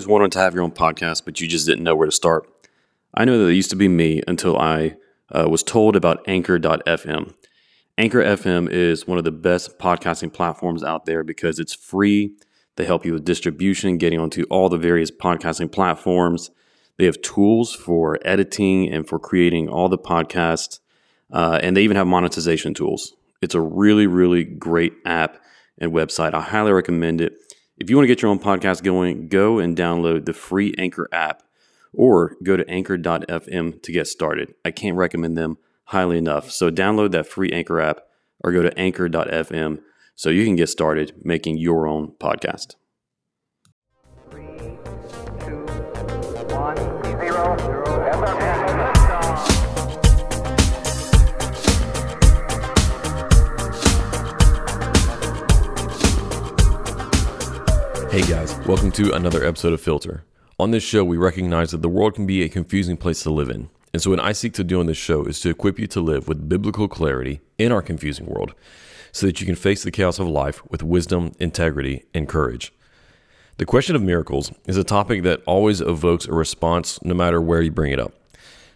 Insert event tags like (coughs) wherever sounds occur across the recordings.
just wanted to have your own podcast, but you just didn't know where to start. I know that it used to be me until I uh, was told about Anchor.fm. Anchor FM is one of the best podcasting platforms out there because it's free. They help you with distribution, getting onto all the various podcasting platforms. They have tools for editing and for creating all the podcasts, uh, and they even have monetization tools. It's a really, really great app and website. I highly recommend it. If you want to get your own podcast going, go and download the free Anchor app or go to anchor.fm to get started. I can't recommend them highly enough. So download that free Anchor app or go to anchor.fm so you can get started making your own podcast. Hey guys, welcome to another episode of Filter. On this show, we recognize that the world can be a confusing place to live in. And so, what I seek to do on this show is to equip you to live with biblical clarity in our confusing world so that you can face the chaos of life with wisdom, integrity, and courage. The question of miracles is a topic that always evokes a response no matter where you bring it up.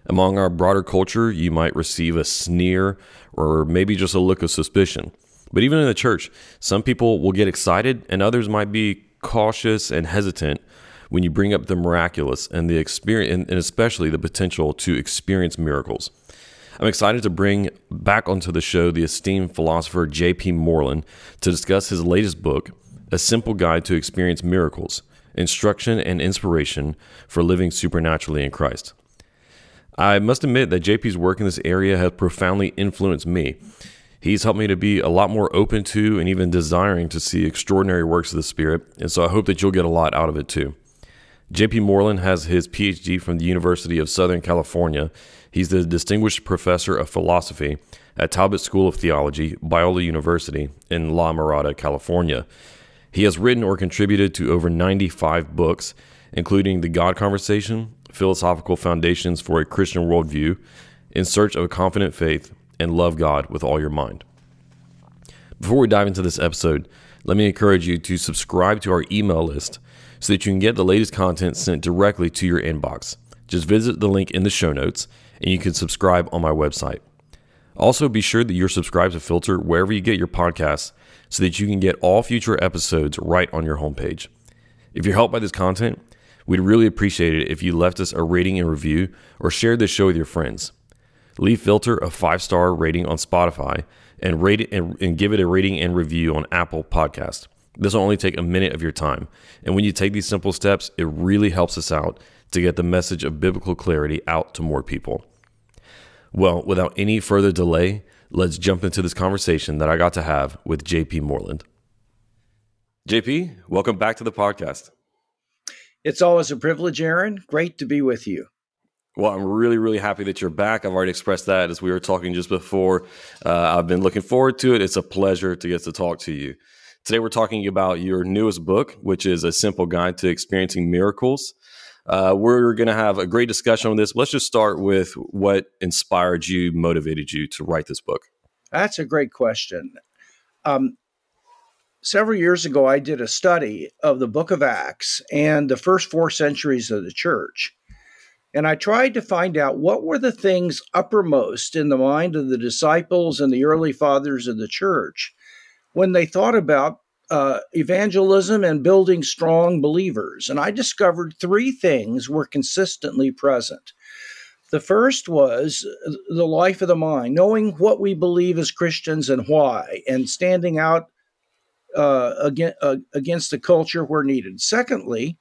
Among our broader culture, you might receive a sneer or maybe just a look of suspicion. But even in the church, some people will get excited and others might be cautious and hesitant when you bring up the miraculous and the experience, and especially the potential to experience miracles. I'm excited to bring back onto the show the esteemed philosopher J.P. Moreland to discuss his latest book, A Simple Guide to Experience Miracles Instruction and Inspiration for Living Supernaturally in Christ. I must admit that JP's work in this area has profoundly influenced me. He's helped me to be a lot more open to and even desiring to see extraordinary works of the Spirit, and so I hope that you'll get a lot out of it too. JP Moreland has his PhD from the University of Southern California. He's the Distinguished Professor of Philosophy at Talbot School of Theology, Biola University in La Mirada, California. He has written or contributed to over 95 books, including The God Conversation, Philosophical Foundations for a Christian Worldview, In Search of a Confident Faith, and love God with all your mind. Before we dive into this episode, let me encourage you to subscribe to our email list so that you can get the latest content sent directly to your inbox. Just visit the link in the show notes and you can subscribe on my website. Also, be sure that you're subscribed to Filter wherever you get your podcasts so that you can get all future episodes right on your homepage. If you're helped by this content, we'd really appreciate it if you left us a rating and review or shared this show with your friends. Leave Filter a five star rating on Spotify and rate it and, and give it a rating and review on Apple Podcast. This will only take a minute of your time. And when you take these simple steps, it really helps us out to get the message of biblical clarity out to more people. Well, without any further delay, let's jump into this conversation that I got to have with JP Moreland. JP, welcome back to the podcast. It's always a privilege, Aaron. Great to be with you. Well, I'm really, really happy that you're back. I've already expressed that as we were talking just before. Uh, I've been looking forward to it. It's a pleasure to get to talk to you. Today, we're talking about your newest book, which is A Simple Guide to Experiencing Miracles. Uh, we're going to have a great discussion on this. Let's just start with what inspired you, motivated you to write this book. That's a great question. Um, several years ago, I did a study of the book of Acts and the first four centuries of the church. And I tried to find out what were the things uppermost in the mind of the disciples and the early fathers of the church when they thought about uh, evangelism and building strong believers. And I discovered three things were consistently present. The first was the life of the mind, knowing what we believe as Christians and why, and standing out uh, against, uh, against the culture where needed. Secondly,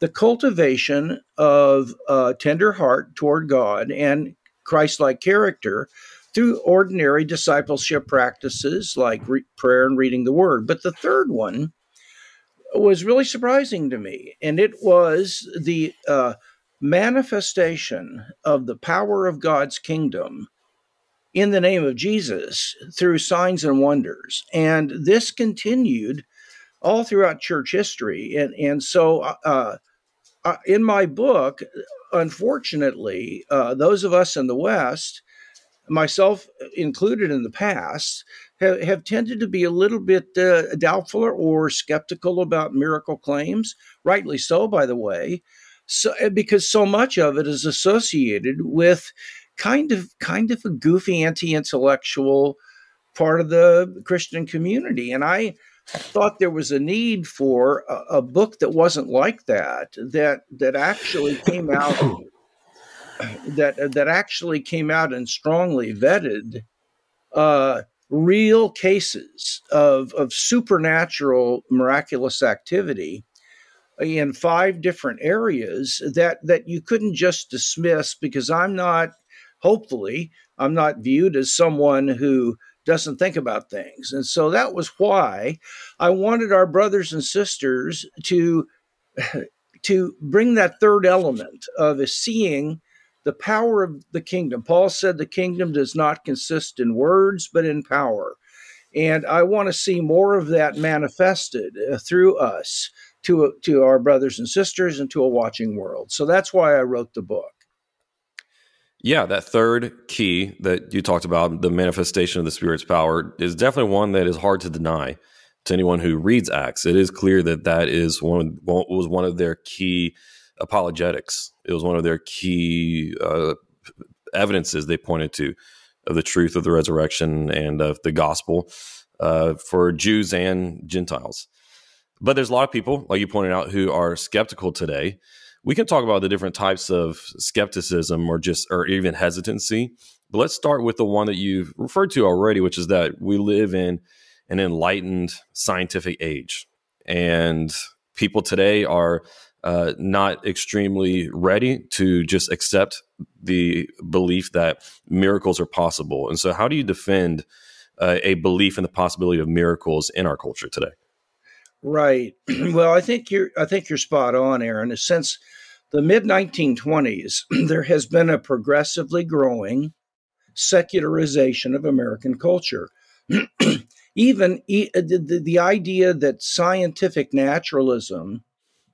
the cultivation of a tender heart toward God and Christ like character through ordinary discipleship practices like re- prayer and reading the word. But the third one was really surprising to me, and it was the uh, manifestation of the power of God's kingdom in the name of Jesus through signs and wonders. And this continued all throughout church history. And, and so, uh, uh, in my book, unfortunately, uh, those of us in the West myself included in the past, have, have tended to be a little bit uh, doubtful or skeptical about miracle claims, rightly so, by the way, so, uh, because so much of it is associated with kind of kind of a goofy anti-intellectual part of the Christian community, and I thought there was a need for a, a book that wasn't like that that that actually came out (coughs) that that actually came out and strongly vetted uh, real cases of of supernatural miraculous activity in five different areas that that you couldn't just dismiss because I'm not hopefully I'm not viewed as someone who doesn't think about things. And so that was why I wanted our brothers and sisters to (laughs) to bring that third element of seeing the power of the kingdom. Paul said the kingdom does not consist in words but in power. And I want to see more of that manifested uh, through us to to our brothers and sisters and to a watching world. So that's why I wrote the book. Yeah, that third key that you talked about, the manifestation of the Spirit's power, is definitely one that is hard to deny to anyone who reads Acts. It is clear that that is one of, was one of their key apologetics. It was one of their key uh, evidences they pointed to of the truth of the resurrection and of the gospel uh, for Jews and Gentiles. But there's a lot of people, like you pointed out, who are skeptical today we can talk about the different types of skepticism or just or even hesitancy but let's start with the one that you've referred to already which is that we live in an enlightened scientific age. And people today are uh, not extremely ready to just accept the belief that miracles are possible. And so how do you defend uh, a belief in the possibility of miracles in our culture today Right. (clears throat) well, I think you're I think you're spot on, Aaron. Since the mid 1920s, (clears throat) there has been a progressively growing secularization of American culture. (clears throat) Even e- uh, the, the idea that scientific naturalism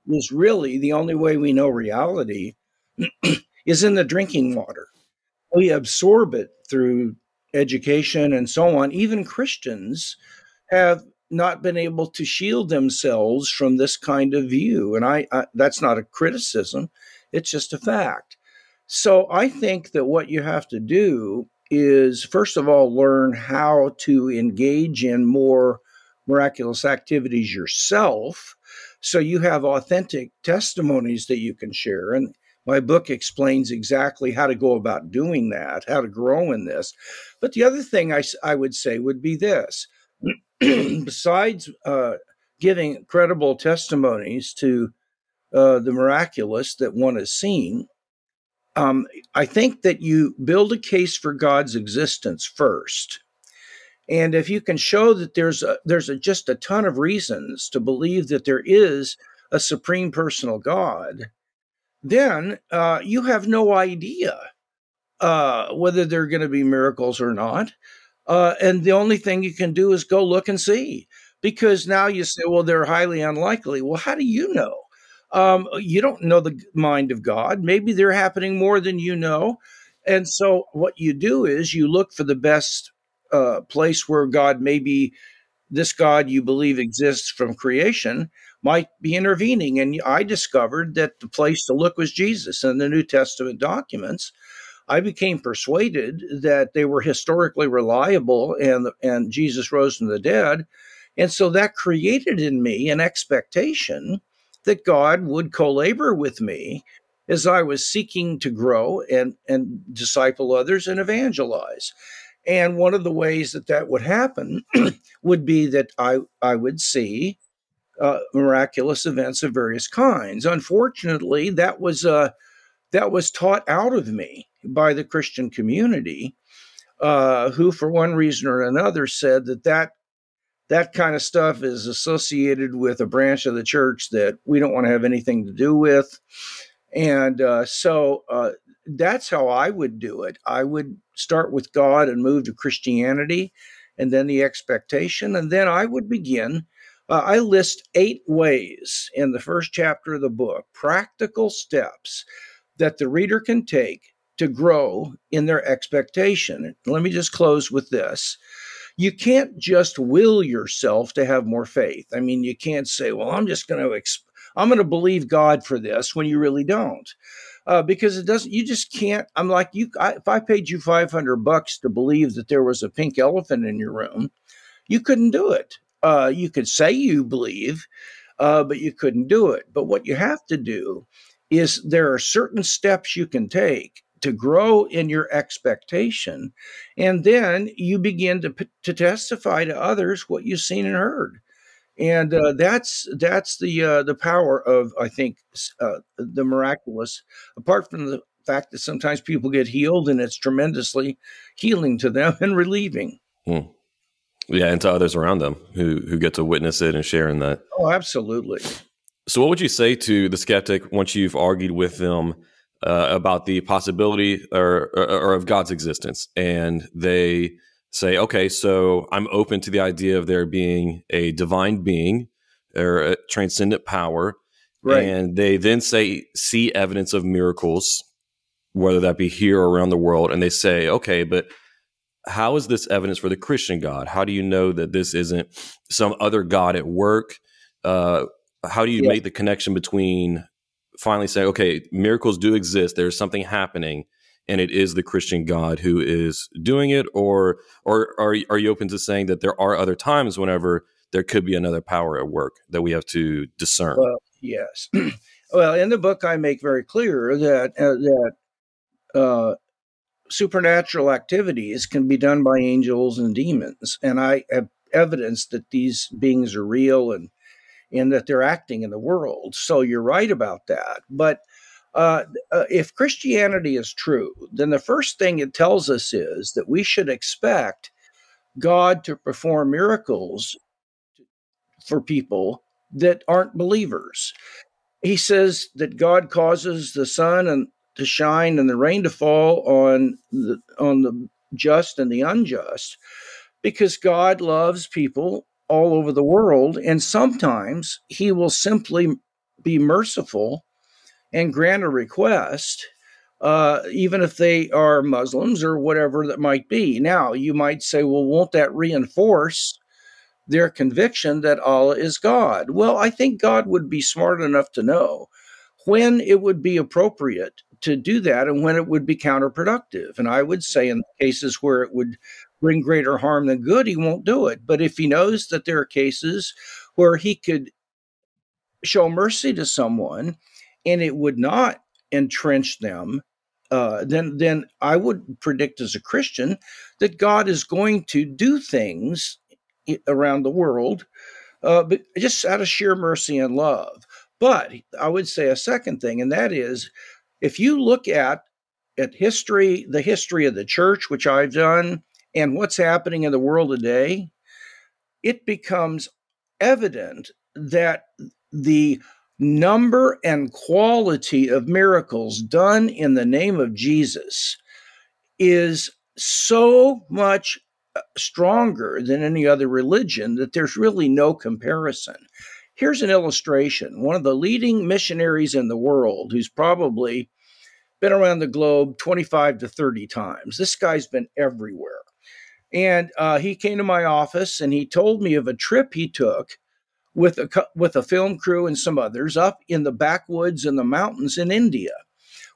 is really the only way we know reality is in the drinking water. We absorb it through education and so on. Even Christians have not been able to shield themselves from this kind of view. And I, I, that's not a criticism, it's just a fact. So I think that what you have to do is, first of all, learn how to engage in more miraculous activities yourself. So you have authentic testimonies that you can share. And my book explains exactly how to go about doing that, how to grow in this. But the other thing I, I would say would be this (clears throat) besides uh, giving credible testimonies to uh, the miraculous that one has seen, um, I think that you build a case for God's existence first. And if you can show that there's a, there's a, just a ton of reasons to believe that there is a supreme personal God, then uh, you have no idea uh, whether there are going to be miracles or not. Uh, and the only thing you can do is go look and see because now you say, well, they're highly unlikely. Well, how do you know? Um, you don't know the mind of God. Maybe they're happening more than you know. And so what you do is you look for the best uh, place where God maybe this God you believe exists from creation might be intervening. And I discovered that the place to look was Jesus in the New Testament documents. I became persuaded that they were historically reliable and and Jesus rose from the dead. And so that created in me an expectation that God would co-labor with me as I was seeking to grow and and disciple others and evangelize. And one of the ways that that would happen (clears throat) would be that I I would see uh, miraculous events of various kinds. Unfortunately, that was uh, that was taught out of me by the Christian community, uh, who, for one reason or another, said that that that kind of stuff is associated with a branch of the church that we don't want to have anything to do with. And uh, so uh, that's how I would do it. I would start with God and move to Christianity and then the expectation. And then I would begin. Uh, I list eight ways in the first chapter of the book, practical steps that the reader can take to grow in their expectation. Let me just close with this. You can't just will yourself to have more faith. I mean, you can't say, "Well, I'm just going to exp- I'm going to believe God for this," when you really don't. Uh, because it doesn't. You just can't. I'm like you. I, if I paid you 500 bucks to believe that there was a pink elephant in your room, you couldn't do it. Uh, you could say you believe, uh, but you couldn't do it. But what you have to do is there are certain steps you can take to grow in your expectation, and then you begin to to testify to others what you've seen and heard. And uh, that's that's the uh, the power of I think uh, the miraculous. Apart from the fact that sometimes people get healed and it's tremendously healing to them and relieving. Hmm. Yeah, and to others around them who who get to witness it and share in that. Oh, absolutely. So, what would you say to the skeptic once you've argued with them uh, about the possibility or, or, or of God's existence, and they say, "Okay, so I'm open to the idea of there being a divine being or a transcendent power," Right. and they then say see evidence of miracles, whether that be here or around the world, and they say, "Okay, but." How is this evidence for the Christian God? How do you know that this isn't some other God at work? Uh, how do you Yeah. make the connection between finally saying, okay, miracles do exist, there's something happening, and it is the Christian God who is doing it, or or are are you open to saying that there are other times whenever there could be another power at work that we have to discern? Well, yes. (clears throat) well, in the book, I make very clear that uh, that uh, supernatural activities can be done by angels and demons, and I have evidence that these beings are real and and that they're acting in the world. So you're right about that. But uh, uh, if Christianity is true, then the first thing it tells us is that we should expect God to perform miracles for people that aren't believers. He says that God causes the sun and to shine and the rain to fall on the on the just and the unjust because God loves people all over the world and sometimes he will simply be merciful and grant a request uh, even if they are Muslims or whatever that might be. Now, you might say, well, won't that reinforce their conviction that Allah is God? Well, I think God would be smart enough to know when it would be appropriate to do that and when it would be counterproductive. And I would say, in cases where it would bring greater harm than good, he won't do it. But if he knows that there are cases where he could show mercy to someone and it would not entrench them, uh, then then I would predict as a Christian that God is going to do things around the world, uh, but just out of sheer mercy and love. But I would say a second thing, and that is, if you look at at history, the history of the church, which I've done, and what's happening in the world today, it becomes evident that the number and quality of miracles done in the name of Jesus is so much uh, stronger than any other religion that there's really no comparison. Here's an illustration. One of the leading missionaries in the world, who's probably been around the globe 25 to 30 times, this guy's been everywhere. And uh, he came to my office and he told me of a trip he took with a with a film crew and some others up in the backwoods in the mountains in India,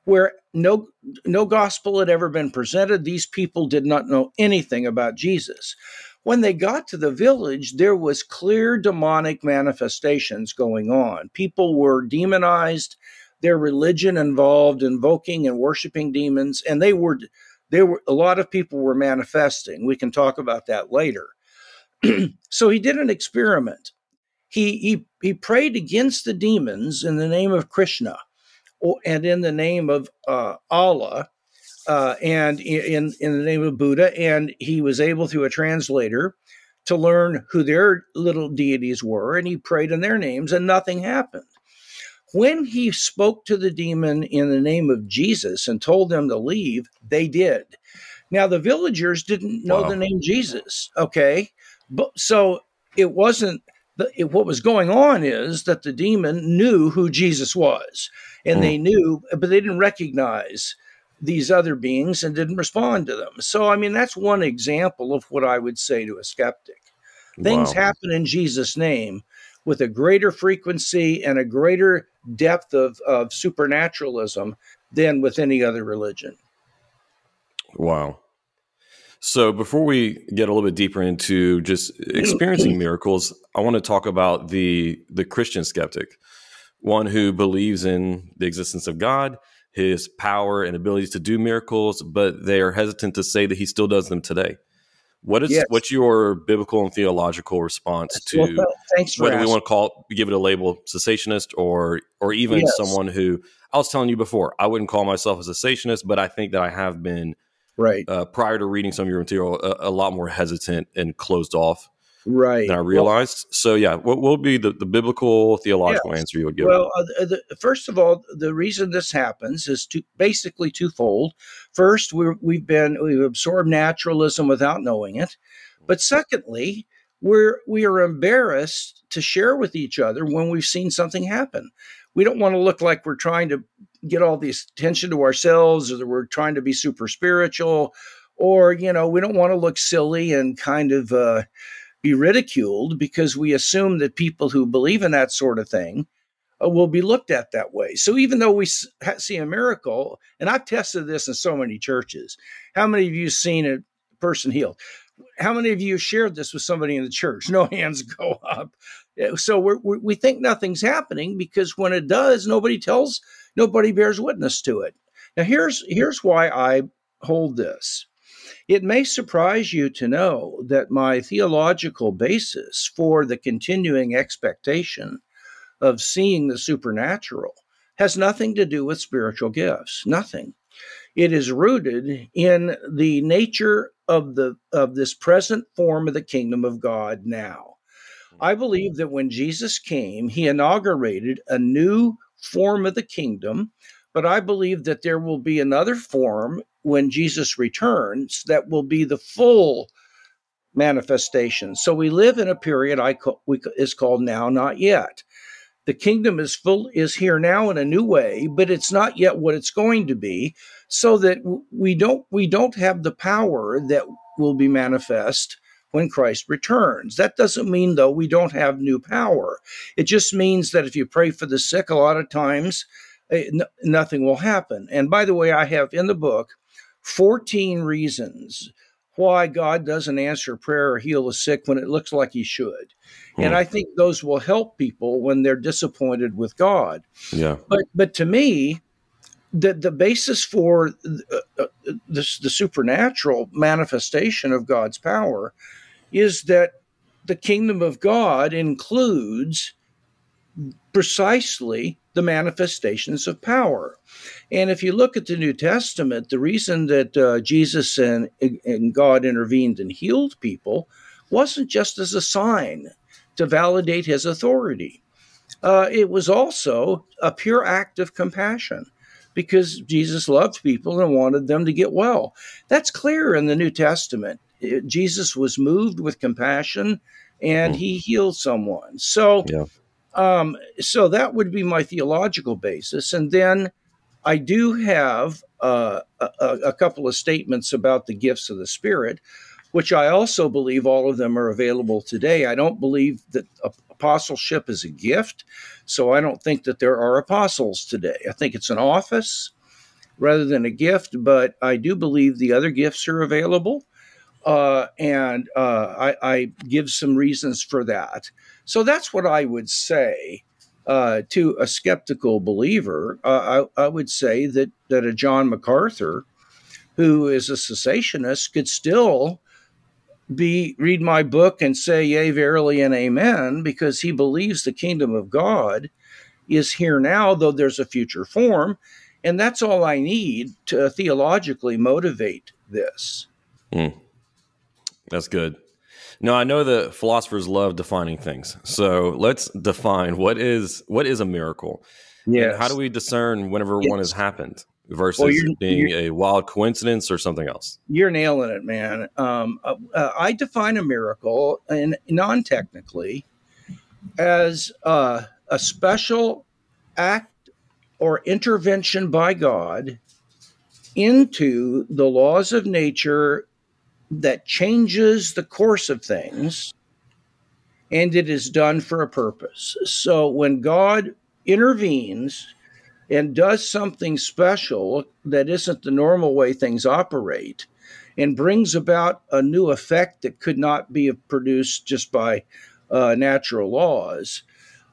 where no no gospel had ever been presented. These people did not know anything about Jesus. When they got to the village, there was clear demonic manifestations going on. People were demonized, their religion involved invoking and worshiping demons, and they were there were a lot of people were manifesting. We can talk about that later. (clears throat) so he did an experiment he he he prayed against the demons in the name of Krishna, or, and in the name of uh, Allah, uh, and in in the name of Buddha, and he was able through a translator to learn who their little deities were, and he prayed in their names, and nothing happened. When he spoke to the demon in the name of Jesus and told them to leave, they did. Now the villagers didn't know Wow. the name Jesus, okay, but so it wasn't the, it, what was going on is that the demon knew who Jesus was, and Hmm. they knew, but they didn't recognize these other beings and didn't respond to them. So, I mean, that's one example of what I would say to a skeptic. Things Wow. happen in Jesus' name with a greater frequency and a greater depth of, of supernaturalism than with any other religion. Wow. So before we get a little bit deeper into just (clears throat) experiencing miracles, I want to talk about the the Christian skeptic, one who believes in the existence of God, his power and abilities to do miracles, but they are hesitant to say that he still does them today. What is Yes. what's your biblical and theological response to Well, thanks for whether we want to call give it a label cessationist or or even Yes. someone who I was telling you before, I wouldn't call myself a cessationist, but I think that I have been right, uh, prior to reading some of your material a, a lot more hesitant and closed off right. than I Well, realized. so yeah, what will be the, the biblical theological Yes. answer you would give? Well, uh, the, first of all, the reason this happens is two, basically twofold. First, we're, we've been we've absorbed naturalism without knowing it, but secondly, we're we are embarrassed to share with each other when we've seen something happen. We don't want to look like we're trying to get all this attention to ourselves, or that we're trying to be super spiritual, or you know, we don't want to look silly and kind of. Uh, be ridiculed because we assume that people who believe in that sort of thing uh, will be looked at that way. So even though we see a miracle, and I've tested this in so many churches, how many of you seen a person healed? How many of you shared this with somebody in the church? No (laughs) hands go up. So we we think nothing's happening because when it does, nobody tells, nobody bears witness to it. Now here's here's why I hold this. It may surprise you to know that my theological basis for the continuing expectation of seeing the supernatural has nothing to do with spiritual gifts. Nothing. It is rooted in the nature of the of this present form of the kingdom of God now. I believe that when Jesus came, he inaugurated a new form of the kingdom, but I believe that there will be another form when Jesus returns that will be the full manifestation. So we live in a period I call, we, is called now, not yet. The kingdom is full is here now in a new way, but it's not yet what it's going to be. So that we don't we don't have the power that will be manifest when Christ returns. That doesn't mean though we don't have new power. It just means that if you pray for the sick, a lot of times eh, nothing will happen. And by the way, I have in the book 14 reasons why God doesn't answer prayer or heal the sick when it looks like he should. And Hmm. I think those will help people when they're disappointed with God. yeah, But but to me, the the basis for uh, uh, this the supernatural manifestation of God's power is that the kingdom of God includes precisely the manifestations of power. And if you look at the New Testament, the reason that uh, Jesus and, and God intervened and healed people wasn't just as a sign to validate his authority. Uh, it was also a pure act of compassion because Jesus loved people and wanted them to get well. That's clear in the New Testament. It- Jesus was moved with compassion and Hmm. he healed someone. So, Yeah. um, so that would be my theological basis. And then I do have uh, a, a couple of statements about the gifts of the Spirit, which I also believe all of them are available today. I don't believe that apostleship is a gift, so I don't think that there are apostles today. I think it's an office rather than a gift, but I do believe the other gifts are available. Uh, and uh, I, I give some reasons for that. So that's what I would say uh, to a skeptical believer. Uh, I, I would say that that a John MacArthur, who is a cessationist, could still be read my book and say yea verily and amen because he believes the kingdom of god is here now though there's a future form and that's all i need to theologically motivate this that's good. No, I know that philosophers love defining things. So let's define what is what is a miracle. yeah how do we discern whenever one has happened versus Well, you're- being a wild coincidence or something else? you're nailing it man um, uh, uh, i define a miracle and non-technically as uh, a special act or intervention by god into the laws of nature that changes the course of things and it is done for a purpose. So when God intervenes and does something special that isn't the normal way things operate and brings about a new effect that could not be produced just by uh, natural laws,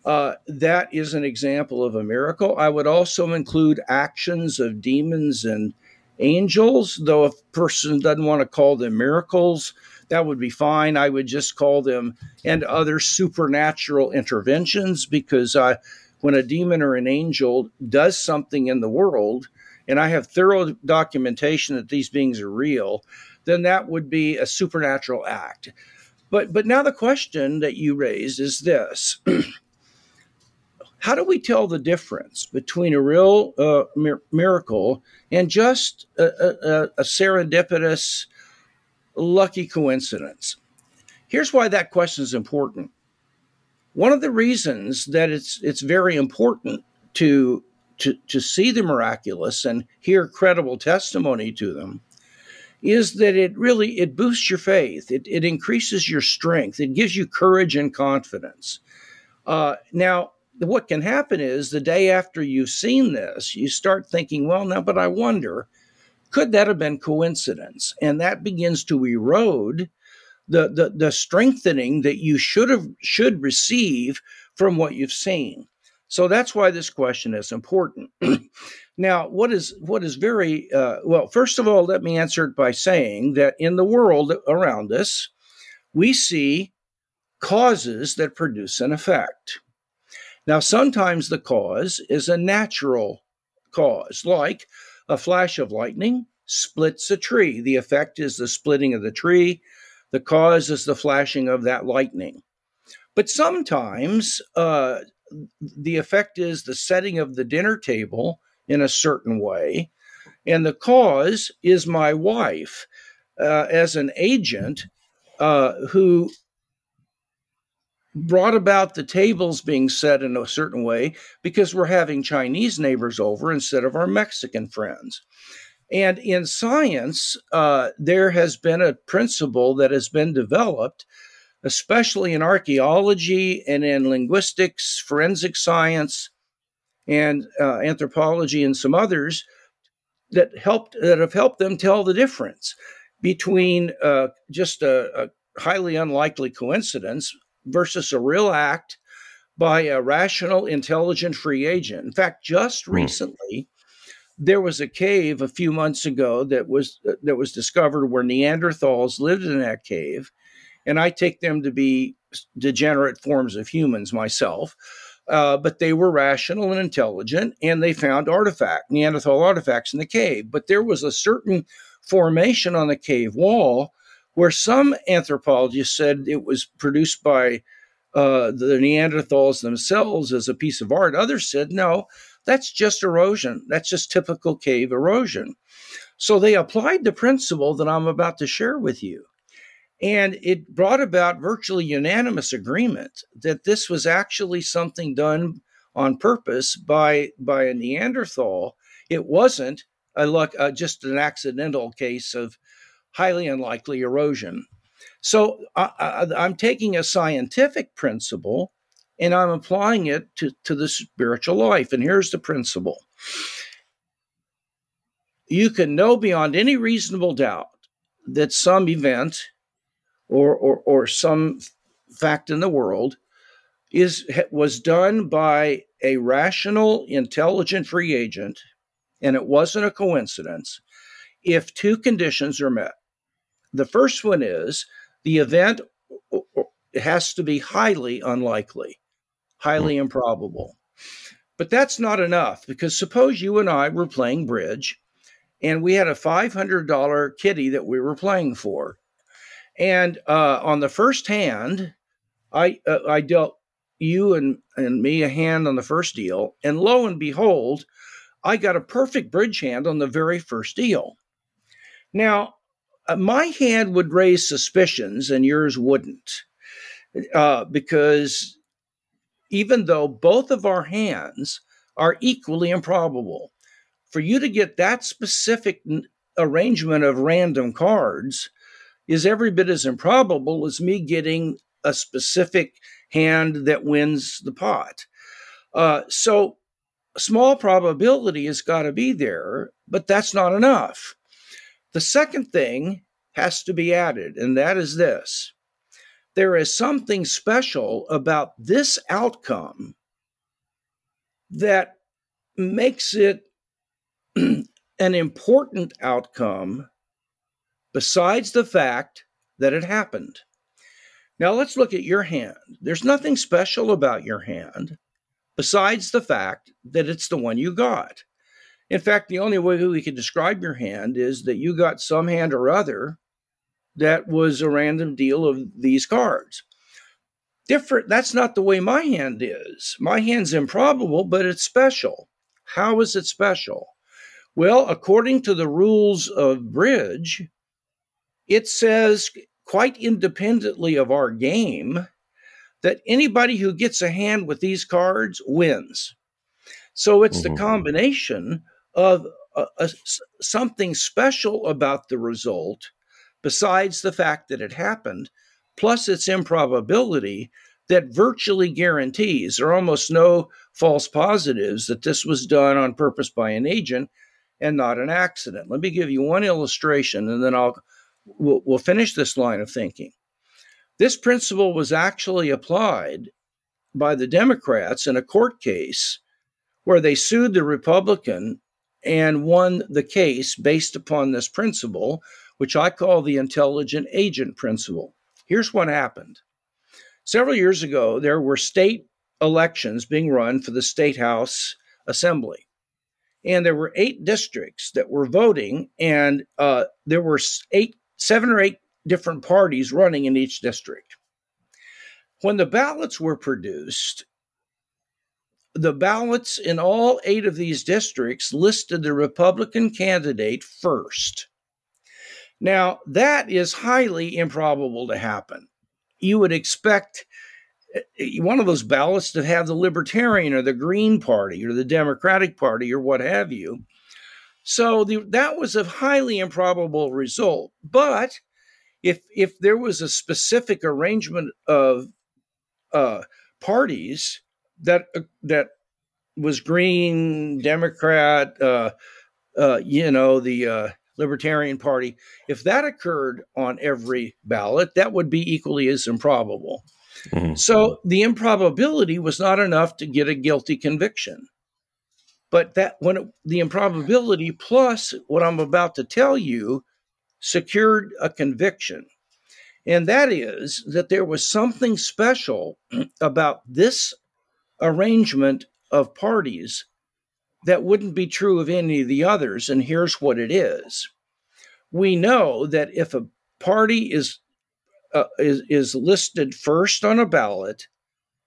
uh, that is an example of a miracle. I would also include actions of demons and angels, though if a person doesn't want to call them miracles, that would be fine. I would just call them and other supernatural interventions because uh, when a demon or an angel does something in the world, and I have thorough documentation that these beings are real, then that would be a supernatural act. But but now the question that you raised is this. (clears throat) How do we tell the difference between a real uh, mir- miracle and just a, a, a serendipitous, lucky coincidence? Here's why that question is important. One of the reasons that it's it's very important to to, to see the miraculous and hear credible testimony to them is that it really it boosts your faith it, it increases your strength it gives you courage and confidence uh, now what can happen is the day after you've seen this you start thinking well now but i wonder could that have been coincidence and that begins to erode the, the, the strengthening that you should have should receive from what you've seen. So that's why this question is important. (clears throat) now, what is what is very uh, well? First of all, let me answer it by saying that in the world around us, we see causes that produce an effect. Now, sometimes the cause is a natural cause, like a flash of lightning splits a tree. The effect is the splitting of the tree. The cause is the flashing of that lightning. But sometimes uh, the effect is the setting of the dinner table in a certain way. And the cause is my wife uh, as an agent uh, who brought about the tables being set in a certain way because we're having Chinese neighbors over instead of our Mexican friends. And in science, uh, there has been a principle that has been developed, especially in archaeology and in linguistics, forensic science, and uh, anthropology, and some others that helped that have helped them tell the difference between uh, just a, a highly unlikely coincidence versus a real act by a rational, intelligent free agent. In fact, just hmm. recently, there was a cave a few months ago that was that was discovered where Neanderthals lived in that cave, and I take them to be degenerate forms of humans myself. Uh, but they were rational and intelligent, and they found artifact Neanderthal artifacts in the cave. But there was a certain formation on the cave wall where some anthropologists said it was produced by uh, the Neanderthals themselves as a piece of art. Others said no, that's just erosion. That's just typical cave erosion. So they applied the principle that I'm about to share with you. And it brought about virtually unanimous agreement that this was actually something done on purpose by, by a Neanderthal. It wasn't a luck, uh, just an accidental case of highly unlikely erosion. So I, am taking a scientific principle and I'm applying it to, to the spiritual life. And here's the principle you can know beyond any reasonable doubt that some event or, or, or some fact in the world is was done by a rational, intelligent free agent, and it wasn't a coincidence, if two conditions are met. The first one is the event has to be highly unlikely highly hmm. improbable. But that's not enough because suppose you and I were playing bridge and we had a $500 kitty that we were playing for. And uh, on the first hand, I, uh, I dealt you and, and me a hand on the first deal. And lo and behold, I got a perfect bridge hand on the very first deal. Now, uh, my hand would raise suspicions and yours wouldn't. Uh, because even though both of our hands are equally improbable. for you to get that specific arrangement of random cards is every bit as improbable as me getting a specific hand that wins the pot. Uh, so, small probability has got to be there, but that's not enough. The second thing has to be added, and that is this there is something special about this outcome that makes it (clears throat) an important outcome besides the fact that it happened. Now let's look at your hand. There's nothing special about your hand besides the fact that it's the one you got. In fact, the only way we could describe your hand is that you got some hand or other that was a random deal of these cards. Different, that's not the way my hand is. My hand's improbable, but it's special. How is it special? Well, according to the rules of bridge, it says quite independently of our game that anybody who gets a hand with these cards wins. So it's mm-hmm. the combination of uh, a, a, something special about the result, besides the fact that it happened, plus its improbability that virtually guarantees there are almost no false positives that this was done on purpose by an agent and not an accident. Let me give you one illustration and then I'll we'll, we'll finish this line of thinking. This principle was actually applied by the Democrats in a court case where they sued the Republican and won the case based upon this principle, which I call the intelligent agent principle. Here's what happened. Several years ago, there were state elections being run for the State House Assembly. And there were eight districts that were voting, and uh, there were eight, seven or eight different parties running in each district. When the ballots were produced, the ballots in all eight of these districts listed the Republican candidate first. Now, that is highly improbable to happen. You would expect eh, one of those ballots to have the Libertarian or the Green Party or the Democratic Party or what have you. So the, that was a highly improbable result. But if if there was a specific arrangement of uh, parties that uh, that was Green, Democrat, uh, uh, you know, the uh, Libertarian Party, if that occurred on every ballot, that would be equally as improbable. Mm-hmm. So the improbability was not enough to get a guilty conviction. But that when it, the improbability plus what I'm about to tell you secured a conviction. And that is that there was something special (clears throat) about this arrangement of parties that wouldn't be true of any of the others. And here's what it is we know that if a party is, uh, is, is listed first on a ballot,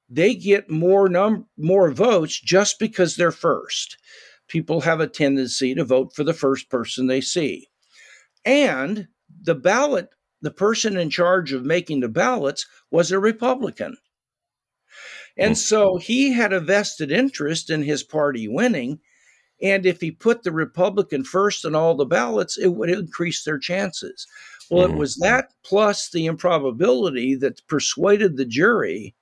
they get more num- more votes just because they're first. People have a tendency to vote for the first person they see. And the ballot, the person in charge of making the ballots was a Republican. And hmm. so he had a vested interest in his party winning. And if he put the Republican first on all the ballots, it would increase their chances. Well, it was that plus the improbability that persuaded the jury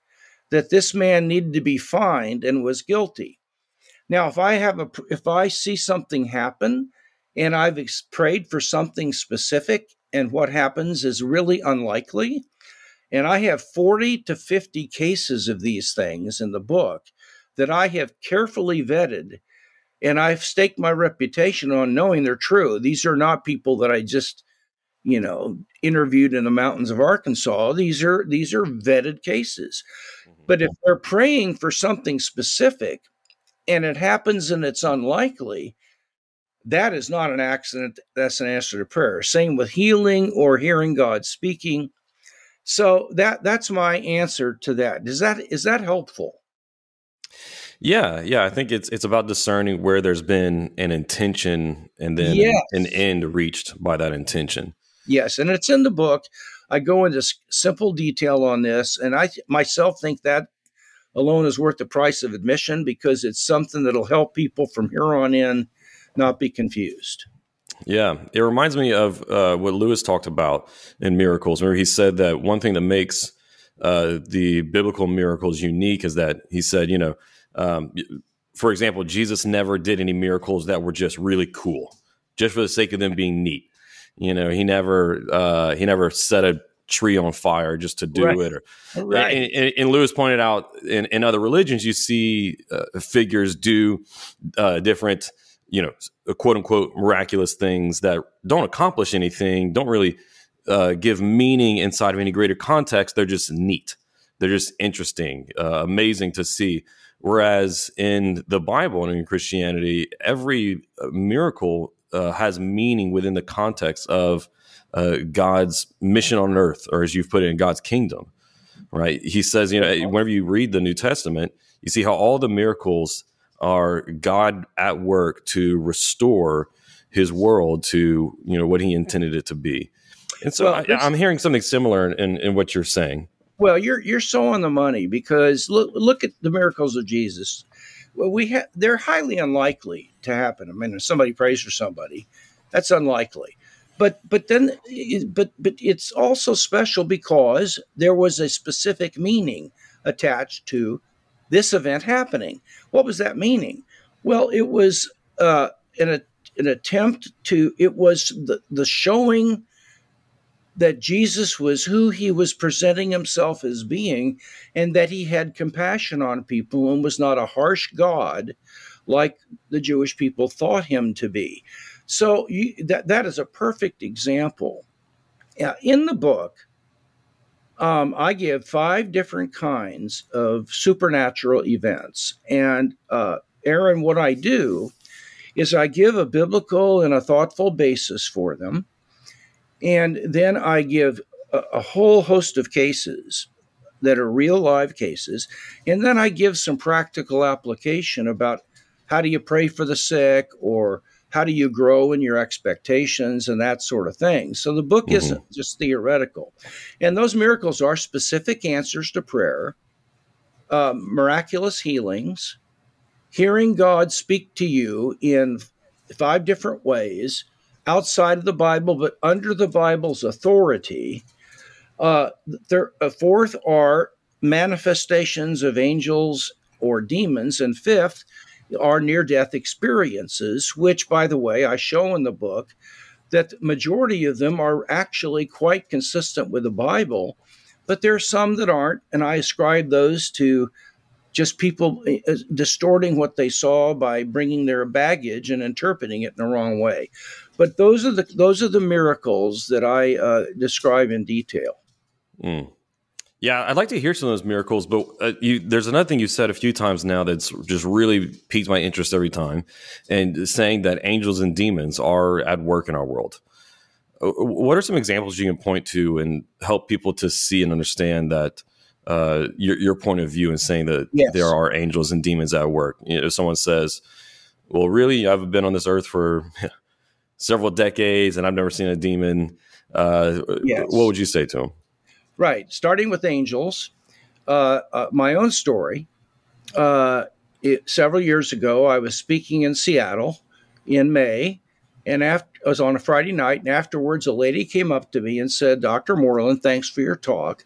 that this man needed to be fined and was guilty. Now, if I have a if I see something happen and I've prayed for something specific, and what happens is really unlikely. And I have 40 to 50 cases of these things in the book that I have carefully vetted, and I've staked my reputation on knowing they're true. These are not people that I just, you know, interviewed in the mountains of Arkansas. These are these are vetted cases. Mm-hmm. But if they're praying for something specific and it happens and it's unlikely, that is not an accident. That's an answer to prayer. Same with healing or hearing God speaking. So that that's my answer to that. Is that is that helpful? Yeah, yeah. I think it's it's about discerning where there's been an intention and then yes. an end reached by that intention. Yes, and it's in the book. I go into simple detail on this, and I myself think that alone is worth the price of admission because it's something that'll help people from here on in not be confused. Yeah, it reminds me of uh, what Lewis talked about in miracles. Where he said that one thing that makes uh, the biblical miracles unique is that he said, you know, um, for example, Jesus never did any miracles that were just really cool, just for the sake of them being neat. You know, he never uh, he never set a tree on fire just to do right. it. Or, right. And, and, and, Lewis pointed out in, in, other religions, you see uh, figures do uh, different, you know, quote unquote miraculous things that don't accomplish anything, don't really uh, give meaning inside of any greater context. They're just neat. They're just interesting, uh, amazing to see. Whereas in the Bible and in Christianity, every uh, miracle uh, has meaning within the context of uh, God's mission on earth, or as you've put it, in God's kingdom. Right? He says, you know, whenever you read the New Testament, you see how all the miracles are God at work to restore His world to you know what He intended it to be. And so well, I, am hearing something similar in, in what you're saying. Well, you're you're so on the money because look look at the miracles of Jesus. Well, we ha- they're highly unlikely to happen. I mean, if somebody prays for somebody, that's unlikely. But but then but but it's also special because there was a specific meaning attached to this event happening. What was that meaning? Well, it was uh, an an attempt to it was the the showing that Jesus was who he was presenting himself as being, and that he had compassion on people and was not a harsh God like the Jewish people thought him to be. So you, that that is a perfect example. Uh, in the book, um, I give five different kinds of supernatural events, and uh, Aaron, what I do is I give a biblical and a thoughtful basis for them. And then I give a, a whole host of cases that are real live cases. And then I give some practical application about how do you pray for the sick or how do you grow in your expectations and that sort of thing. So the book mm-hmm. isn't just theoretical. And those miracles are specific answers to prayer, uh, miraculous healings, hearing God speak to you in five different ways outside of the Bible, but under the Bible's authority. Uh, there, uh, fourth are manifestations of angels or demons, and fifth are near death experiences, which, by the way, I show in the book that the majority of them are actually quite consistent with the Bible, but there are some that aren't, and I ascribe those to just people uh, distorting what they saw by bringing their baggage and interpreting it in the wrong way. But those are the those are the miracles that I uh, describe in detail. Mm. Yeah, I'd like to hear some of those miracles, but uh, you, there's another thing you said a few times now that's just really piqued my interest every time, and saying that angels and demons are at work in our world. Uh, what are some examples you can point to and help people to see and understand that uh, your, your point of view in saying that yes. there are angels and demons at work? You know, if someone says, "Well, really, I've been on this earth for (laughs) several decades and I've never seen a demon. Uh, yes. What would you say to him? Right. Starting with angels, uh, uh, my own story. Uh, it, several years ago, I was speaking in Seattle in May, and after, I was on a Friday night, and afterwards, a lady came up to me and said, Dr. Moreland, thanks for your talk.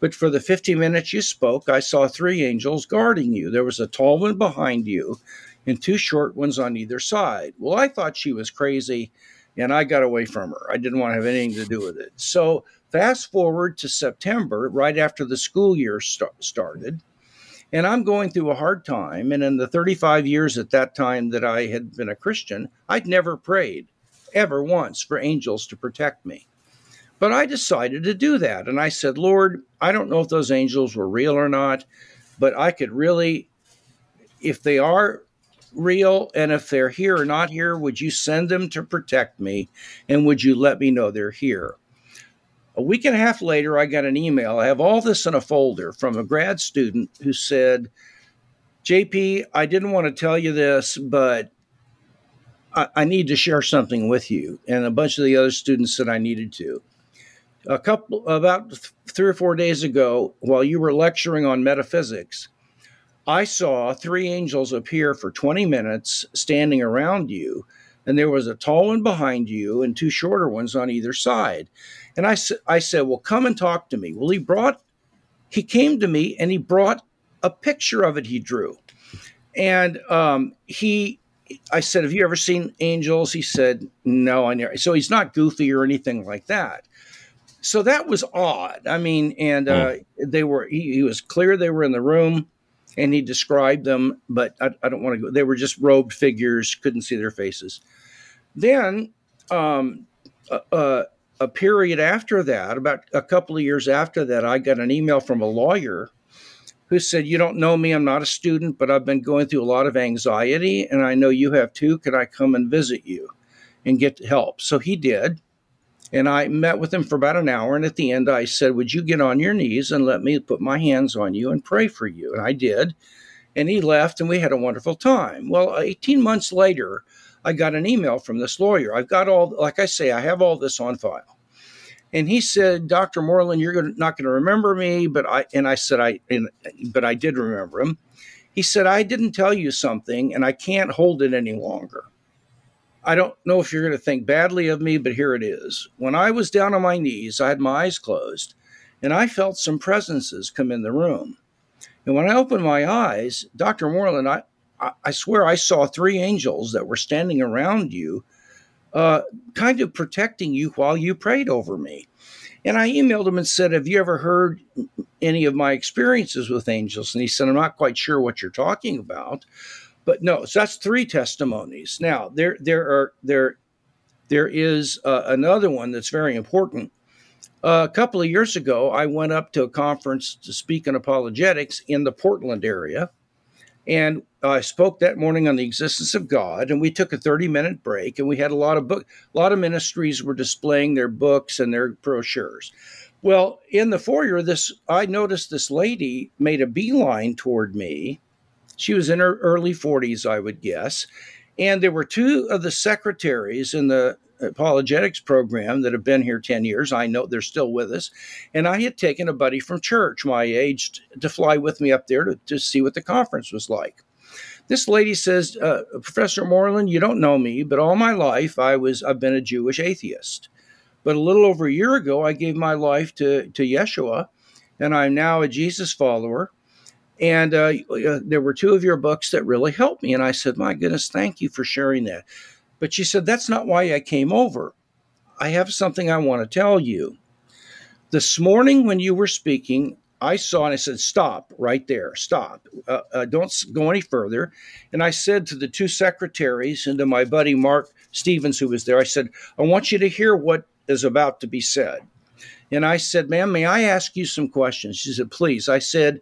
But for the 50 minutes you spoke, I saw three angels guarding you. There was a tall one behind you, and two short ones on either side. Well, I thought she was crazy and I got away from her. I didn't want to have anything to do with it. So, fast forward to September, right after the school year st- started, and I'm going through a hard time. And in the 35 years at that time that I had been a Christian, I'd never prayed ever once for angels to protect me. But I decided to do that. And I said, Lord, I don't know if those angels were real or not, but I could really, if they are real? And if they're here or not here, would you send them to protect me? And would you let me know they're here? A week and a half later, I got an email. I have all this in a folder from a grad student who said, JP, I didn't want to tell you this, but I, I need to share something with you. And a bunch of the other students said I needed to. A couple, about three or four days ago, while you were lecturing on metaphysics, I saw three angels appear for 20 minutes standing around you, and there was a tall one behind you and two shorter ones on either side. And I, I said, Well, come and talk to me. Well, he brought, he came to me and he brought a picture of it he drew. And um, he, I said, Have you ever seen angels? He said, No, I never. So he's not goofy or anything like that. So that was odd. I mean, and uh, they were, he, he, was clear they were in the room and he described them, but I, I don't want to go. They were just robed figures, couldn't see their faces. Then, um, uh, uh, a period after that, about a couple of years after that, I got an email from a lawyer who said, You don't know me, I'm not a student, but I've been going through a lot of anxiety, and I know you have too. Could I come and visit you and get help? So he did. And I met with him for about an hour. And at the end, I said, Would you get on your knees and let me put my hands on you and pray for you? And I did. And he left, and we had a wonderful time. Well, 18 months later, I got an email from this lawyer. I've got all, like I say, I have all this on file. And he said, Dr. Moreland, you're gonna, not going to remember me, but I, and I said, I, and, but I did remember him. He said, I didn't tell you something and I can't hold it any longer. I don't know if you're going to think badly of me, but here it is. When I was down on my knees, I had my eyes closed and I felt some presences come in the room. And when I opened my eyes, Dr. Moreland, I, I swear I saw three angels that were standing around you, uh, kind of protecting you while you prayed over me. And I emailed him and said, Have you ever heard any of my experiences with angels? And he said, I'm not quite sure what you're talking about. But no, so that's three testimonies. Now, there, there are, there, there is uh, another one that's very important. Uh, a couple of years ago, I went up to a conference to speak on apologetics in the Portland area. And Uh, I spoke that morning on the existence of God, and we took a 30 minute break, and we had a lot of book, a lot of ministries were displaying their books and their brochures. Well, in the foyer, this I noticed this lady made a beeline toward me. She was in her early 40s, I would guess, and there were two of the secretaries in the apologetics program that have been here 10 years. I know they're still with us. And I had taken a buddy from church, my age, to fly with me up there to, to see what the conference was like. This lady says, uh, Professor Moreland, you don't know me, but all my life I was I've been a Jewish atheist. But a little over a year ago, I gave my life to, to Yeshua, and I'm now a Jesus follower. And uh, uh, there were two of your books that really helped me. And I said, My goodness, thank you for sharing that. But she said, That's not why I came over. I have something I want to tell you. This morning, when you were speaking, I saw and I said, Stop right there, stop. Uh, uh, don't go any further. And I said to the two secretaries and to my buddy Mark Stevens, who was there, I said, I want you to hear what is about to be said. And I said, Ma'am, may I ask you some questions? She said, Please. I said,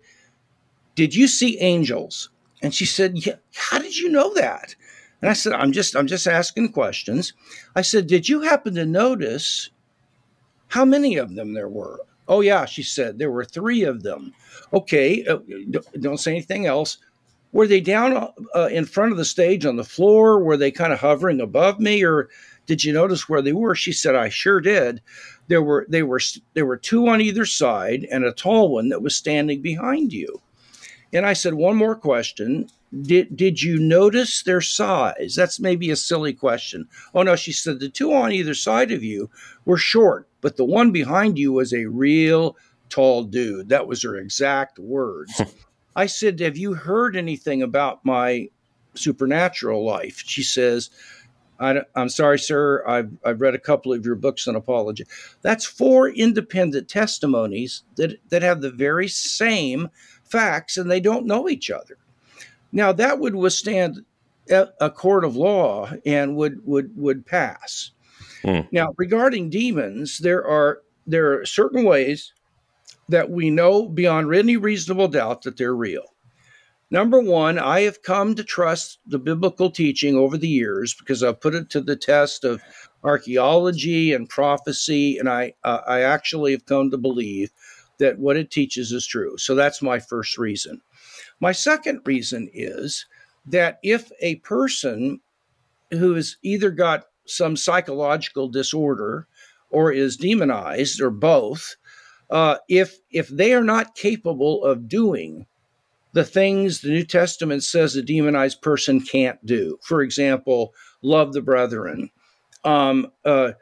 Did you see angels? And she said, Yeah, how did you know that? And I said, I'm just I'm just asking questions. I said, Did you happen to notice how many of them there were? Oh yeah, she said there were three of them. Okay, uh, don't say anything else. Were they down uh, in front of the stage on the floor? Were they kind of hovering above me, or did you notice where they were? She said, I sure did. There were they were there were two on either side and a tall one that was standing behind you. And I said, one more question did did you notice their size? That's maybe a silly question. Oh no, she said the two on either side of you were short, but the one behind you was a real tall dude. That was her exact words. (laughs) I said, "Have you heard anything about my supernatural life?" She says, I, am sorry, sir. I've, I've read a couple of your books on apology. That's four independent testimonies that, that have the very same facts and they don't know each other. Now that would withstand a court of law and would would would pass. Mm. Now regarding demons, there are there are certain ways that we know beyond any reasonable doubt that they're real. Number one, I have come to trust the biblical teaching over the years because I've put it to the test of archaeology and prophecy, and I uh, I actually have come to believe that what it teaches is true. So that's my first reason. My second reason is that if a person who has either got some psychological disorder or is demonized or both, uh, if if they are not capable of doing the things the New Testament says a demonized person can't do. For example, love the brethren, um, uh,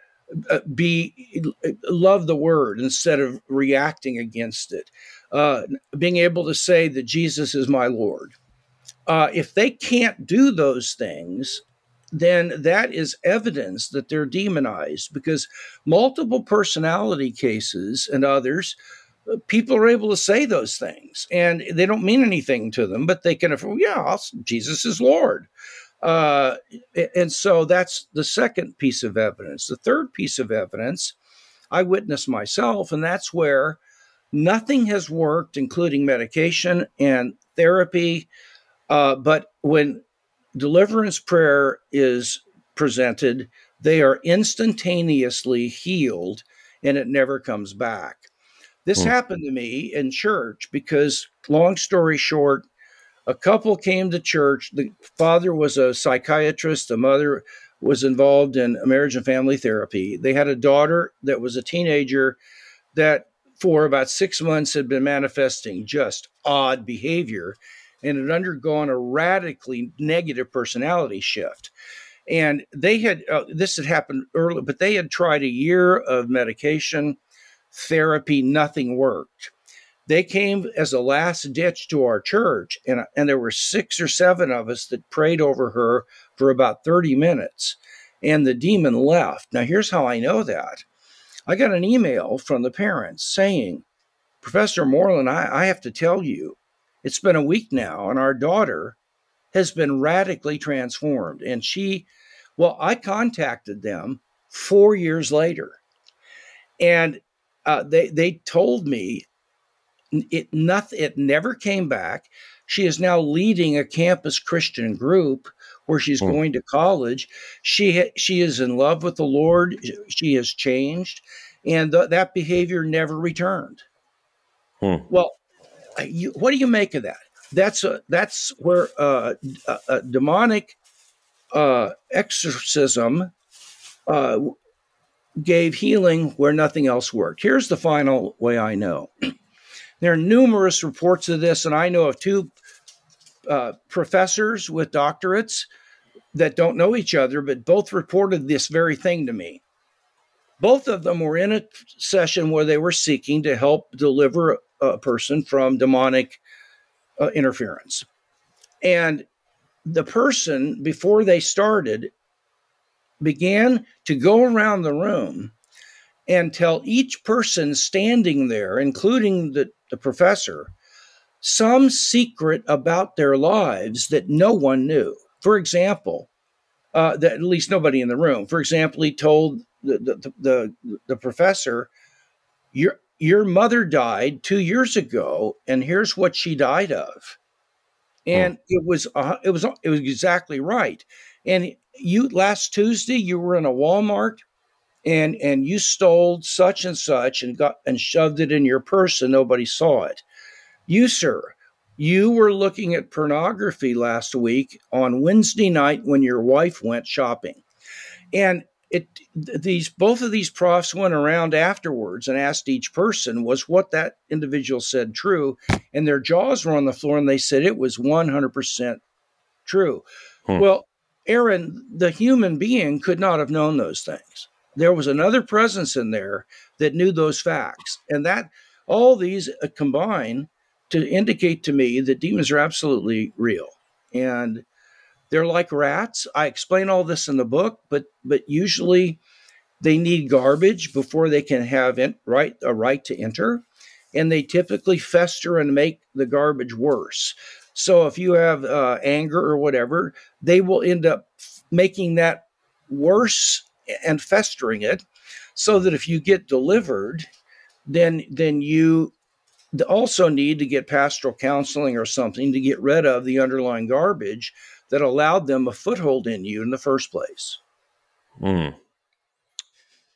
uh, be love the word instead of reacting against it, uh, being able to say that Jesus is my Lord. Uh, if they can't do those things, then that is evidence that they're demonized because multiple personality cases and others people are able to say those things and they don't mean anything to them, but they can, affirm yeah, I'll, Jesus is Lord. Uh, and so that's the second piece of evidence. The third piece of evidence I witnessed myself, and that's where nothing has worked, including medication and therapy. Uh, but when deliverance prayer is presented, they are instantaneously healed and it never comes back. This hmm. happened to me in church because, long story short, a couple came to church. The father was a psychiatrist, the mother was involved in marriage and family therapy. They had a daughter that was a teenager that, for about six months, had been manifesting just odd behavior and had undergone a radically negative personality shift. And they had, uh, this had happened early, but they had tried a year of medication therapy, nothing worked. They came as a last ditch to our church, and, and there were six or seven of us that prayed over her for about 30 minutes, and the demon left. Now, here's how I know that. I got an email from the parents saying, Professor Moreland, I, I have to tell you, it's been a week now, and our daughter has been radically transformed. And she, well, I contacted them four years later. And uh, they they told me it nothing it never came back. She is now leading a campus Christian group where she's hmm. going to college. She ha- she is in love with the Lord. She has changed, and th- that behavior never returned. Hmm. Well, you, what do you make of that? That's a, that's where uh, a, a, demonic uh, exorcism uh, gave healing where nothing else worked. Here's the final way I know. (clears throat) there are numerous reports of this, and I know of two uh, professors with doctorates that don't know each other, but both reported this very thing to me. Both of them were in a session where they were seeking to help deliver a person from demonic uh, interference. And the person, before they started, began to go around the room and tell each person standing there, including the, the professor, some secret about their lives that no one knew. For example, uh, that at least nobody in the room. For example, he told the the, the, the professor, "Your your mother died two years ago, and here's what she died of." And oh. it was uh, it was it was exactly right. And you last Tuesday you were in a Walmart and and you stole such and such and got and shoved it in your purse and nobody saw it. You sir, you were looking at pornography last week on Wednesday night when your wife went shopping. And it these both of these profs went around afterwards and asked each person was what that individual said true and their jaws were on the floor and they said it was 100% true. Hmm. Well, Aaron, the human being, could not have known those things. There was another presence in there that knew those facts. And that all these uh, combine to indicate to me that demons are absolutely real. And they're like rats. I explain all this in the book, but but usually they need garbage before they can have in, right a right to enter, and they typically fester and make the garbage worse. So if you have uh, anger or whatever, they will end up making that worse and festering it, so that if you get delivered, then then you also need to get pastoral counseling or something to get rid of the underlying garbage that allowed them a foothold in you in the first place. Mm.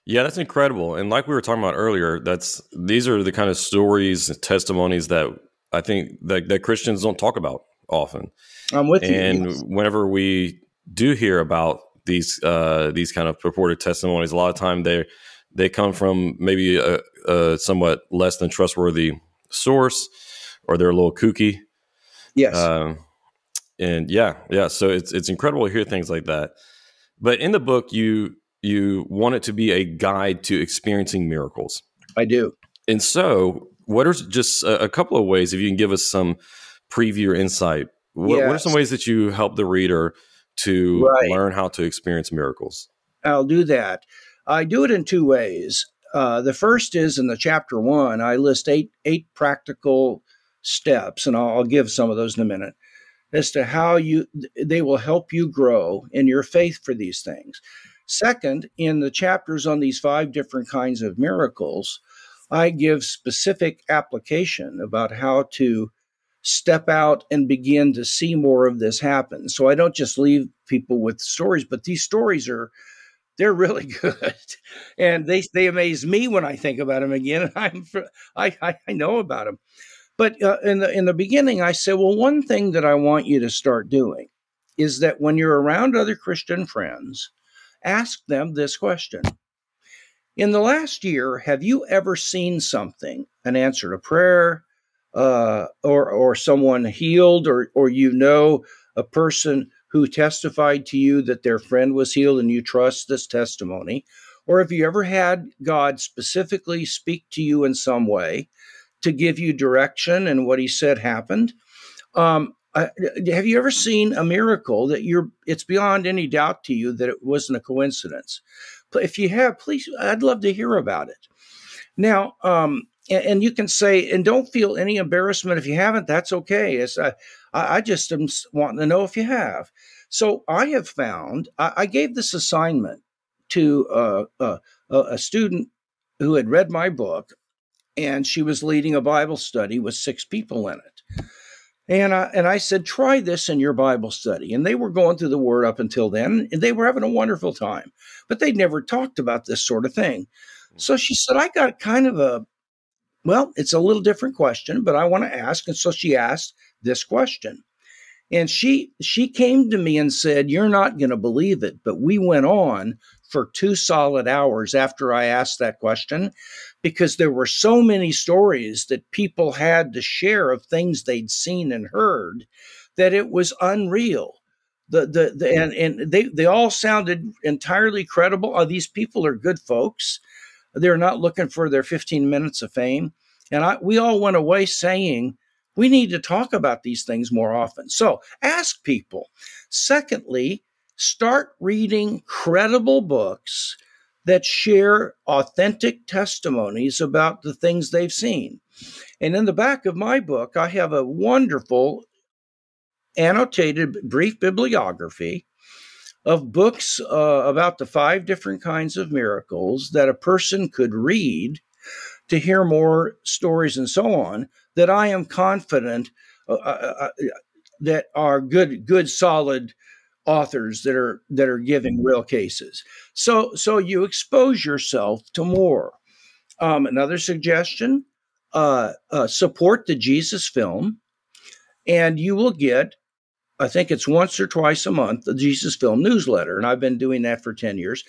Yeah, that's incredible. And like we were talking about earlier, that's these are the kind of stories, and testimonies that I think that, that Christians don't talk about often. I'm with and you. And yes. whenever we do hear about these uh, these kind of purported testimonies, a lot of time they they come from maybe a, a, somewhat less than trustworthy source, or they're a little kooky. Yes. Um, and yeah, yeah. So it's it's incredible to hear things like that. But in the book, you you want it to be a guide to experiencing miracles. I do. And so, what are just a, a couple of ways if you can give us some preview or insight? What, what are some ways that you help the reader to Right. learn how to experience miracles? I'll do that. I do it in two ways. Uh, the first is in the chapter one, I list eight eight practical steps, and I'll, I'll give some of those in a minute, as to how you they will help you grow in your faith for these things. Second, in the chapters on these five different kinds of miracles, I give specific application about how to step out and begin to see more of this happen. So I don't just leave people with stories, but these stories are they're really (laughs) good, and they they amaze me when I think about them again. (laughs) I'm I, I know about them, but uh, in the in the beginning, I said, well, one thing that I want you to start doing is that when you're around other Christian friends, ask them this question. In the last year, have you ever seen something, an answer to prayer, uh, or or someone healed, or or you know a person who testified to you that their friend was healed and you trust this testimony? Or have you ever had God specifically speak to you in some way to give you direction and what he said happened? Um, uh, have you ever seen a miracle that you're it's beyond any doubt to you that it wasn't a coincidence? If you have, please, I'd love to hear about it. Now, um, and, and you can say, and don't feel any embarrassment if you haven't. That's okay. It's, I, I just am wanting to know if you have. So I have found I, I gave this assignment to uh, uh, a, a student who had read my book, and she was leading a Bible study with six people in it. And I, and I said, try this in your Bible study. And they were going through the Word up until then, and they were having a wonderful time. But they'd never talked about this sort of thing. So she said, I got kind of a, well, it's a little different question, but I want to ask. And so she asked this question. And she she came to me and said, You're not going to believe it. But we went on for two solid hours after I asked that question because there were so many stories that people had to share of things they'd seen and heard that it was unreal. The, the, the hmm. and, and they, they all sounded entirely credible. Oh, these people are good folks. They're not looking for their 15 minutes of fame. And I, we all went away saying, we need to talk about these things more often. So ask people. Secondly, start reading credible books that share authentic testimonies about the things they've seen. And in the back of my book, I have a wonderful annotated brief bibliography of books uh, about the five different kinds of miracles that a person could read to hear more stories and so on that I am confident uh, uh, uh, that are good, good, solid authors that are that are giving real cases. So, so you expose yourself to more. Um, another suggestion: uh, uh, support the Jesus film, and you will get. I think it's once or twice a month the Jesus Film newsletter, and I've been doing that for ten years.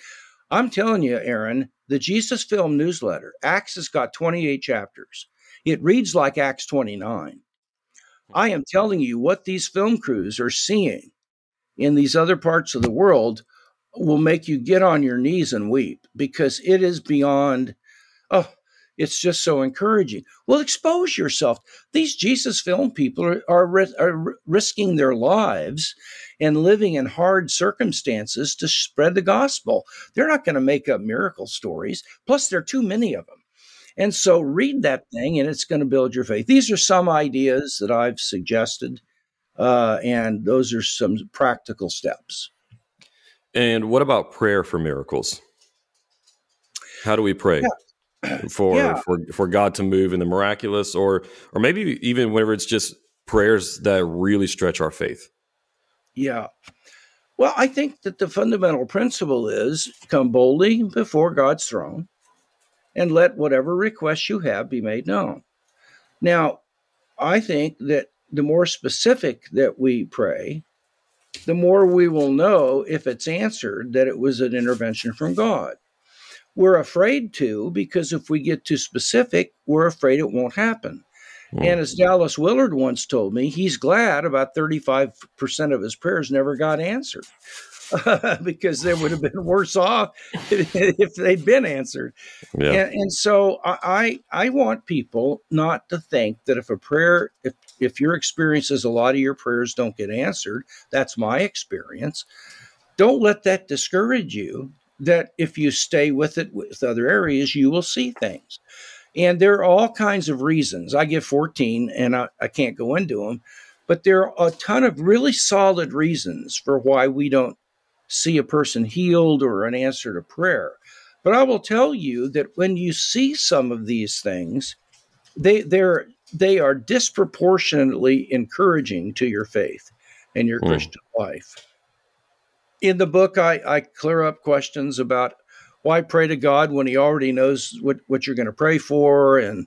I'm telling you, Aaron, the Jesus Film newsletter, Acts has got 28 chapters. It reads like Acts 29. I am telling you what these film crews are seeing in these other parts of the world will make you get on your knees and weep because it is beyond, oh, it's just so encouraging. Well, expose yourself. These Jesus film people are, are, are risking their lives and living in hard circumstances to spread the gospel. They're not going to make up miracle stories. Plus, there are too many of them. And so read that thing and it's going to build your faith. These are some ideas that I've suggested, uh, and those are some practical steps. And what about prayer for miracles? How do we pray for Yeah. for for God to move in the miraculous, or or maybe even whenever it's just prayers that really stretch our faith? Yeah. Well, I think that the fundamental principle is come boldly before God's throne and let whatever requests you have be made known. Now, I think that the more specific that we pray, the more we will know if it's answered that it was an intervention from God. We're afraid to because if we get too specific, we're afraid it won't happen. Hmm. And as Dallas Willard once told me, he's glad about 35% of his prayers never got answered. (laughs) because they would have been worse off (laughs) if they'd been answered. Yeah. And, and so I I want people not to think that if a prayer if if your experience is a lot of your prayers don't get answered, that's my experience. Don't let that discourage you. That if you stay with it with other areas, you will see things. And there are all kinds of reasons. I give 14 and I, I can't go into them, but there are a ton of really solid reasons for why we don't see a person healed or an answer to prayer. But I will tell you that when you see some of these things, they they're they are disproportionately encouraging to your faith and your mm. Christian life. In the book, I, I clear up questions about why pray to God when He already knows what, what you're going to pray for and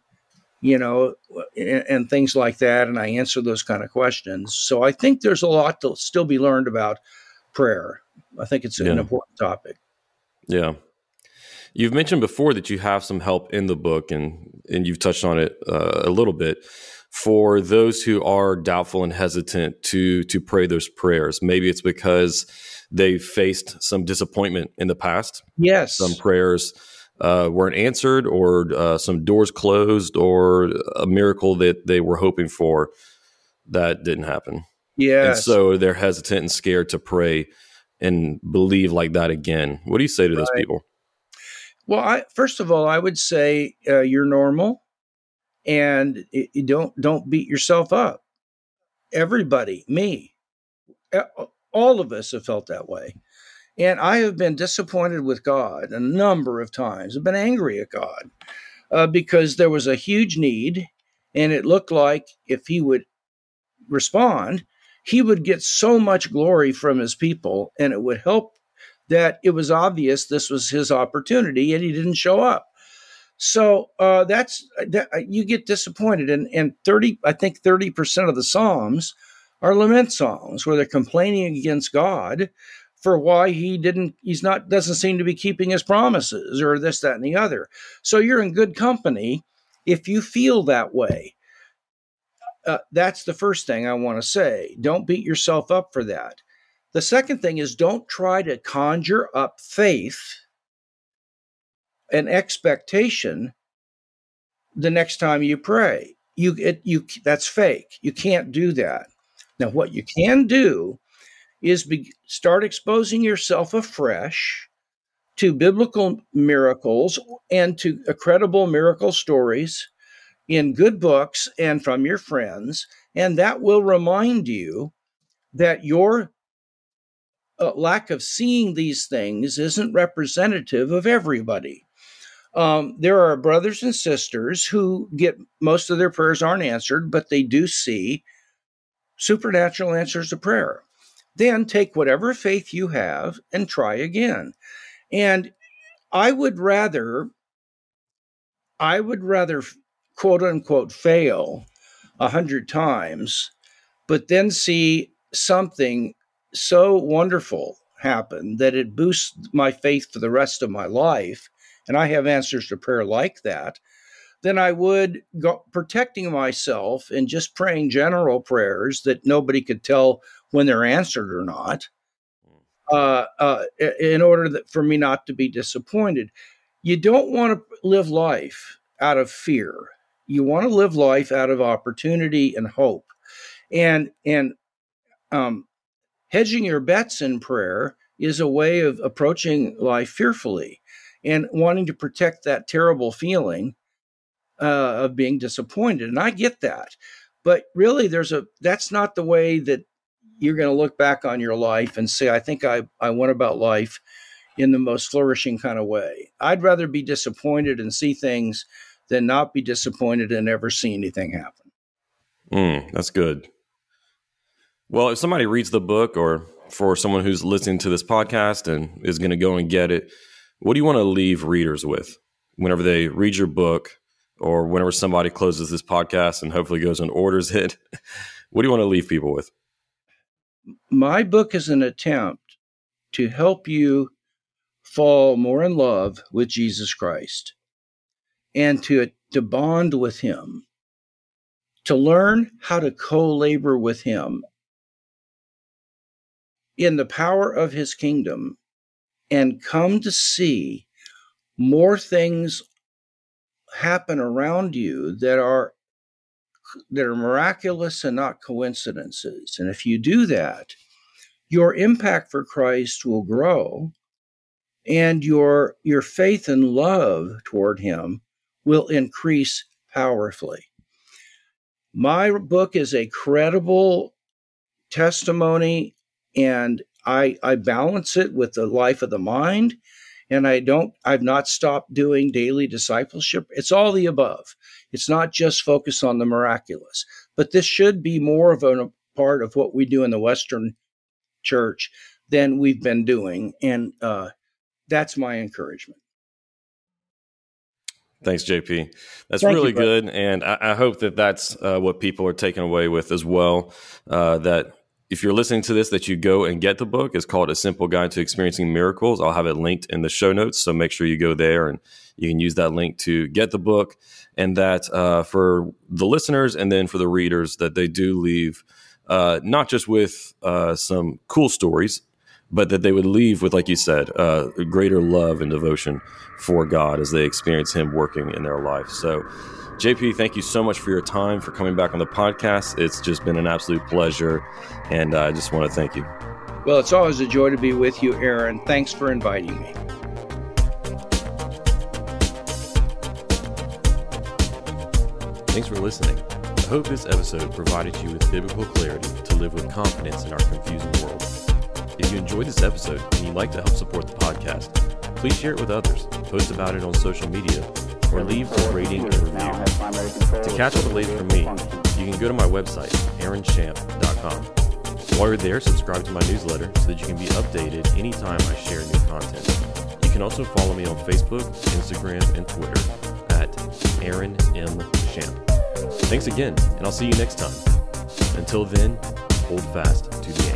you know, and, and, things like that. And I answer those kind of questions. So I think there's a lot to still be learned about prayer. I think it's yeah. an important topic. Yeah. You've mentioned before that you have some help in the book, and and you've touched on it uh, a little bit for those who are doubtful and hesitant to to pray those prayers. Maybe it's because they faced some disappointment in the past. Yes, some prayers uh, weren't answered, or uh, some doors closed, or a miracle that they were hoping for that didn't happen. Yeah. And so they're hesitant and scared to pray and believe like that again. What do you say to right. those people? Well, I, first of all, I would say uh, you're normal, and you don't don't beat yourself up. Everybody, me, all of us have felt that way, and I have been disappointed with God a number of times. I've been angry at God uh, because there was a huge need, and it looked like if He would respond, he would get so much glory from his people and it would help that it was obvious this was his opportunity and he didn't show up. So uh, that's that, uh, you get disappointed, and and thirty, I think thirty percent of the psalms are lament songs where they're complaining against God for why he didn't, he's not doesn't seem to be keeping his promises or this, that, and the other. So you're in good company if you feel that way uh, that's the first thing I want to say. Don't beat yourself up for that. The second thing is don't try to conjure up faith and expectation the next time you pray. You it, you that's fake. You can't do that. Now what you can do is be, start exposing yourself afresh to biblical miracles and to credible miracle stories in good books and from your friends, and that will remind you that your uh, lack of seeing these things isn't representative of everybody. Um, there are brothers and sisters who get most of their prayers aren't answered, but they do see supernatural answers to prayer. Then take whatever faith you have and try again. And I would rather, I would rather quote unquote fail a hundred times, but then see something so wonderful happen that it boosts my faith for the rest of my life, and I have answers to prayer like that, then I would go protecting myself and just praying general prayers that nobody could tell when they're answered or not, uh, uh, in order that, for me not to be disappointed. You don't want to live life out of fear you want to live life out of opportunity and hope. And and um, hedging your bets in prayer is a way of approaching life fearfully and wanting to protect that terrible feeling uh, of being disappointed. And i get that. But really there's a that's not the way that you're going to look back on your life and say i think i, I went about life in the most flourishing kind of way. I'd rather be disappointed and see things than not be disappointed and never see anything happen. Mm, that's good. Well, if somebody reads the book or for someone who's listening to this podcast and is going to go and get it, what do you want to leave readers with whenever they read your book or whenever somebody closes this podcast and hopefully goes and orders it? (laughs) what do you want to leave people with? My book is an attempt to help you fall more in love with Jesus Christ and to, to bond with him, to learn how to co labor with Him in the power of His kingdom and come to see more things happen around you that are that are miraculous and not coincidences. And if you do that, your impact for Christ will grow and your your faith and love toward him will increase powerfully. My book is a credible testimony and I I balance it with the life of the mind and I don't I've not stopped doing daily discipleship. It's all the above. It's not just focus on the miraculous, but this should be more of a part of what we do in the Western church than we've been doing, and uh, that's my encouragement. Thanks, JP. That's Thank really you, good, and I, I, hope that that's uh, what people are taking away with as well. Uh, that if you're listening to this, that you go and get the book. It's called A Simple Guide to Experiencing Miracles. I'll have it linked in the show notes. So make sure you go there and you can use that link to get the book. And that uh, for the listeners and then for the readers, that they do leave uh, not just with uh, some cool stories, but that they would leave with, like you said, uh, greater love and devotion for God as they experience Him working in their life. So, JP, thank you so much for your time, for coming back on the podcast. It's just been an absolute pleasure, and I just want to thank you. Well, it's always a joy to be with you, Aaron. Thanks for inviting me. Thanks for listening. I hope this episode provided you with biblical clarity to live with confidence in our confusing world. If you enjoyed this episode and you'd like to help support the podcast, please share it with others, post about it on social media, or leave a rating and review. To catch up the latest from me, you can go to my website, aaronchamp.com. While you're there, subscribe to my newsletter so that you can be updated anytime I share new content. You can also follow me on Facebook, Instagram, and Twitter at Aaron M. Champ. Thanks again, and I'll see you next time. Until then, hold fast to the